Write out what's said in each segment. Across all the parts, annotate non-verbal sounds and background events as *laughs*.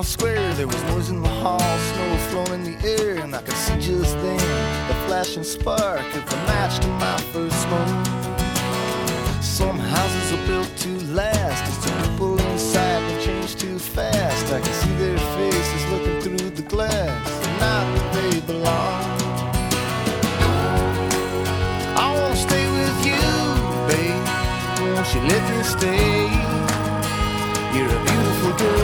Rittenhouse Square. There was noise in the hall, snow flowing in the air, and I could see just then the flashing spark of the match to my first smoke. Some houses are built to last, as the people inside can change too fast. I can see their faces looking through the glass, not where they belong. I wanna stay with you, babe. Won't you let me stay? You're a beautiful girl.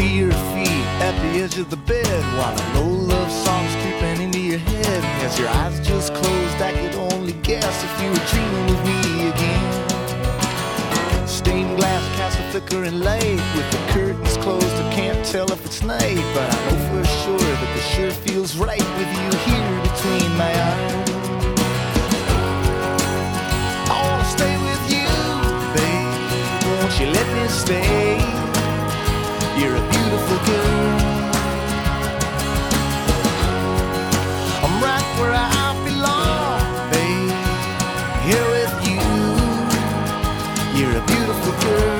Your feet at the edge of the bed while a low love song's creeping into your head. As your eyes just closed, I could only guess if you were dreaming with me again. Stained glass casts a flickering light with the curtains closed. I can't tell if it's night, but I know for sure that this sure feels right with you here between my eyes. I wanna stay with you, babe. Won't you let me stay? You're a beautiful girl. I'm right where I belong, babe. Here with you. You're a beautiful girl.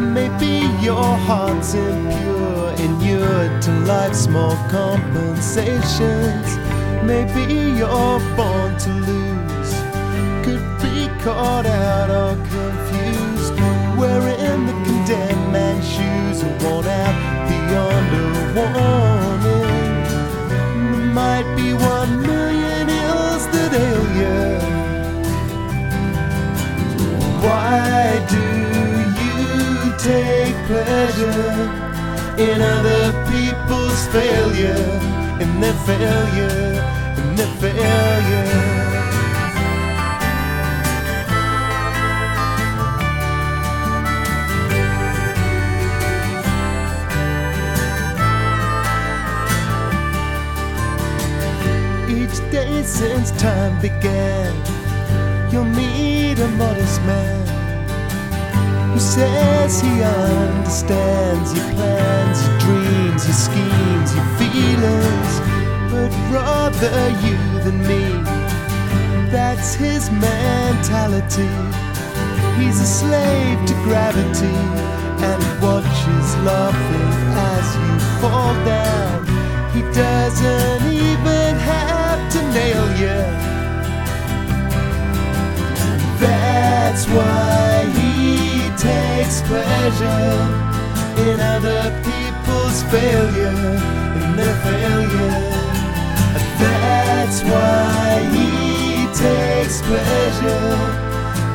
Maybe your heart's impure, inured to life's small compensations. Maybe you're born to lose, could be caught out or confused. Wearing the condemned man's shoes, or worn out beyond a warning. There might be one million ills that ail you. Why pleasure in other people's failure, in their failure, in their failure? Each day since time began, you'll meet a modest man who says he understands your plans, your dreams, your schemes, your feelings, but rather you than me. That's his mentality. He's a slave to gravity and he watches laughing as you fall down. He doesn't even have to nail you. That's why pleasure in other people's failure, in their failure. That's why he takes pleasure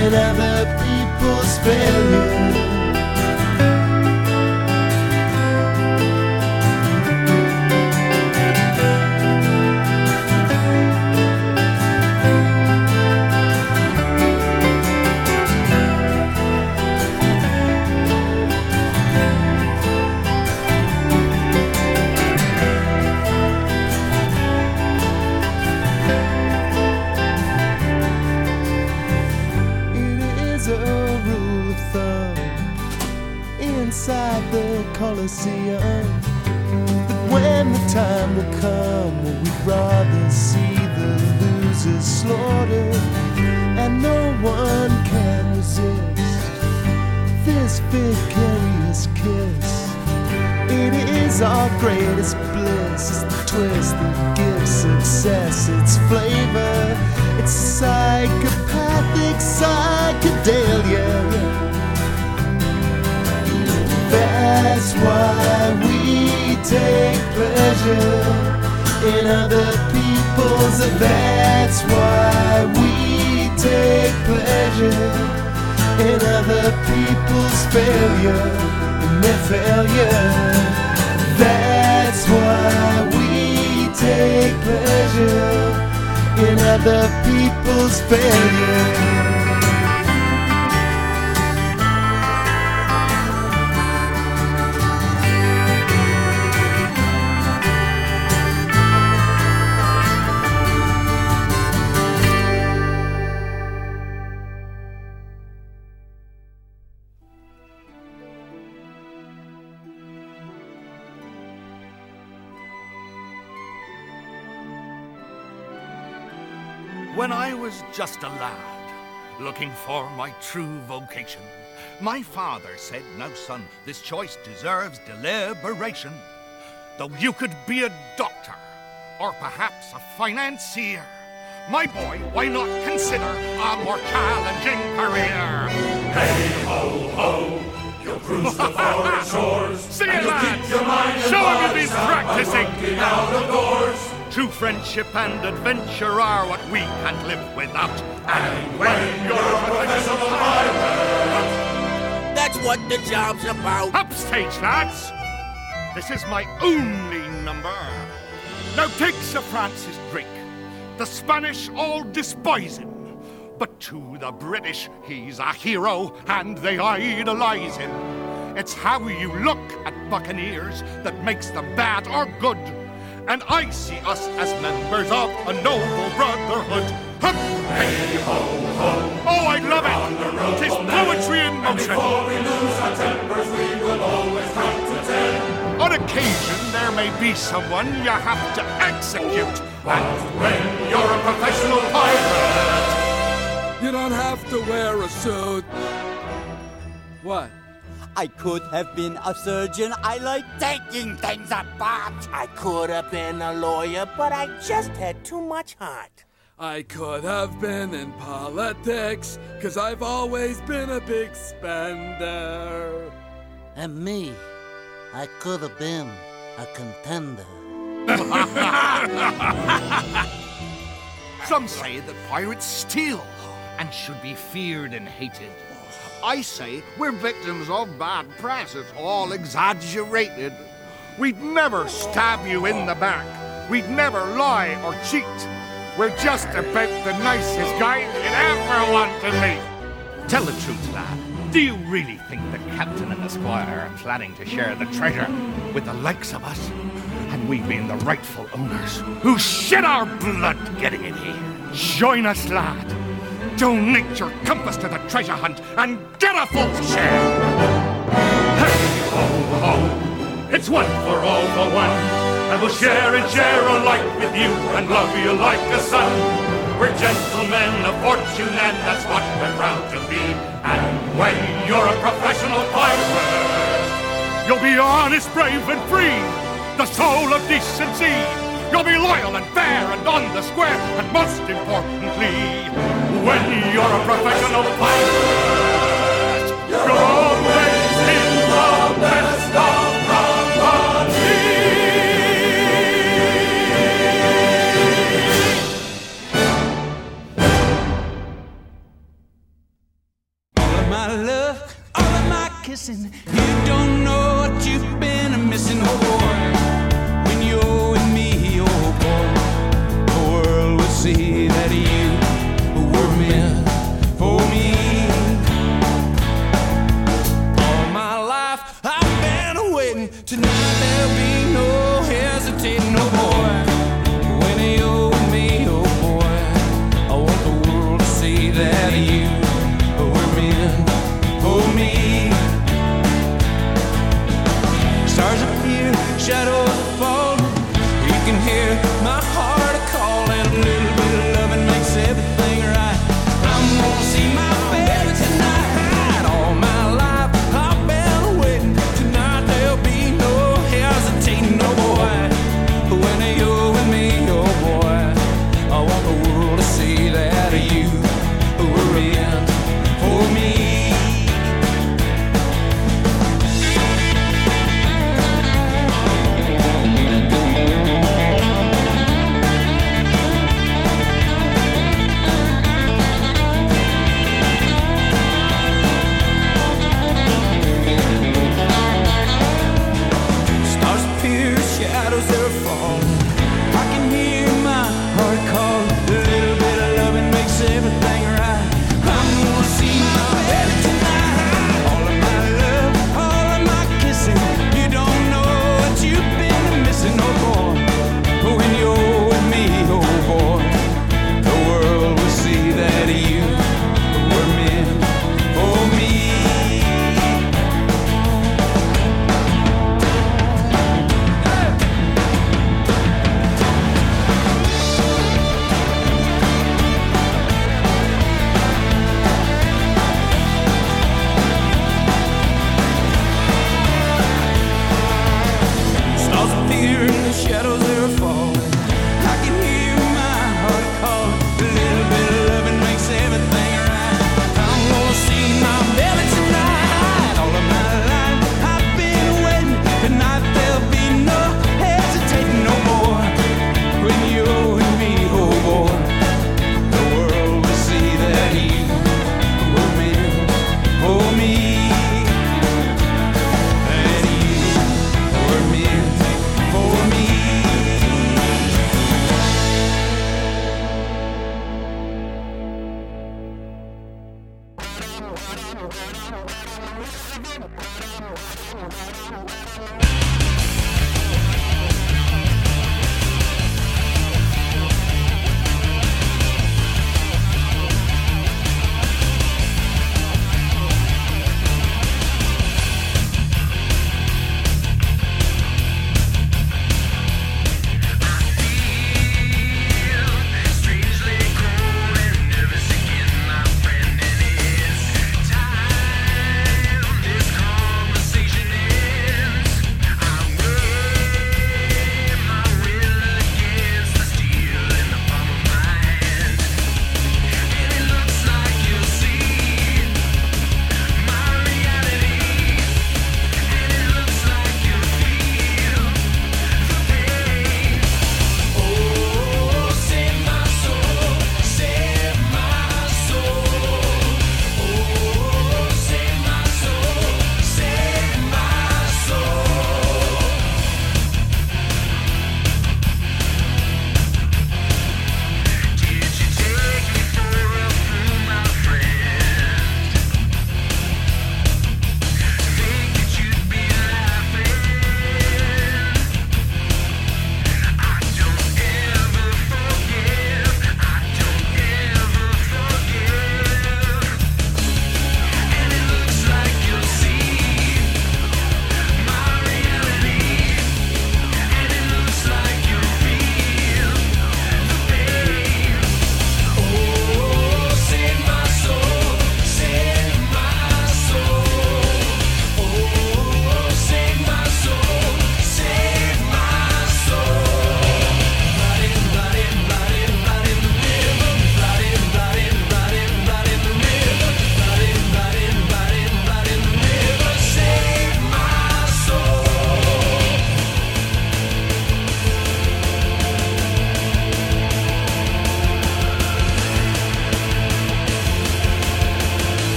in other people's failure. Colosseum that when the time will come, we'd rather see the losers slaughtered, and no one can resist this vicarious kiss. It is our greatest bliss, it's the twist that gives success its flavor. It's psychopathic psychedelia. That's why we take pleasure in other people's. That's why we take pleasure in other people's failure, in their failure. That's why we take pleasure in other people's failure. Just a lad, looking for my true vocation, my father said, Now, son, this choice deserves deliberation. Though you could be a doctor, or perhaps a financier, my boy, why not consider a more challenging career? Hey ho ho, you'll cruise the foreign *laughs* shores. See it, you'll lads. keep your mind and body you've been practicing. out of doors. True friendship and adventure are what we can't live without. And when you're a professional pilot, That's what the job's about. Upstage, lads! This is my only number. Now take Sir Francis Drake. The Spanish all despise him. But to the British, he's a hero and they idolize him. It's how you look at buccaneers that makes them bad or good. And I see us as members of a noble brotherhood. Hup! hey ho ho, Oh, I love it! Tis poetry in motion. before we lose our tempers, we will always count to ten. On occasion, there may be someone you have to execute. But when you're a professional pilot, You don't have to wear a suit. What? I could have been a surgeon. I like taking things apart. I could have been a lawyer, but I just had too much heart. I could have been in politics, cause I've always been a big spender. And me, I could have been a contender. Some say that pirates steal and should be feared and hated. I say we're victims of bad press. It's all exaggerated. We'd never stab you in the back. We'd never lie or cheat. We're just about the nicest guys you'd ever want to meet. Tell the truth, lad. Do you really think the captain and the squire are planning to share the treasure with the likes of us? And we being the rightful owners who shed our blood getting it here. Join us, lad. Donate your compass to the treasure hunt and get a full share. hey ho ho, it's one for all for one. And we'll share and share alike with you and love you like a son. We're gentlemen of fortune and that's what we're proud to be. And when you're a professional pilot, You'll be honest, brave, and free, the soul of decency. You'll be loyal and fair and on the square, and most importantly, when you're a professional pilot, you're always in the best of company. All of my love, all of my kissing.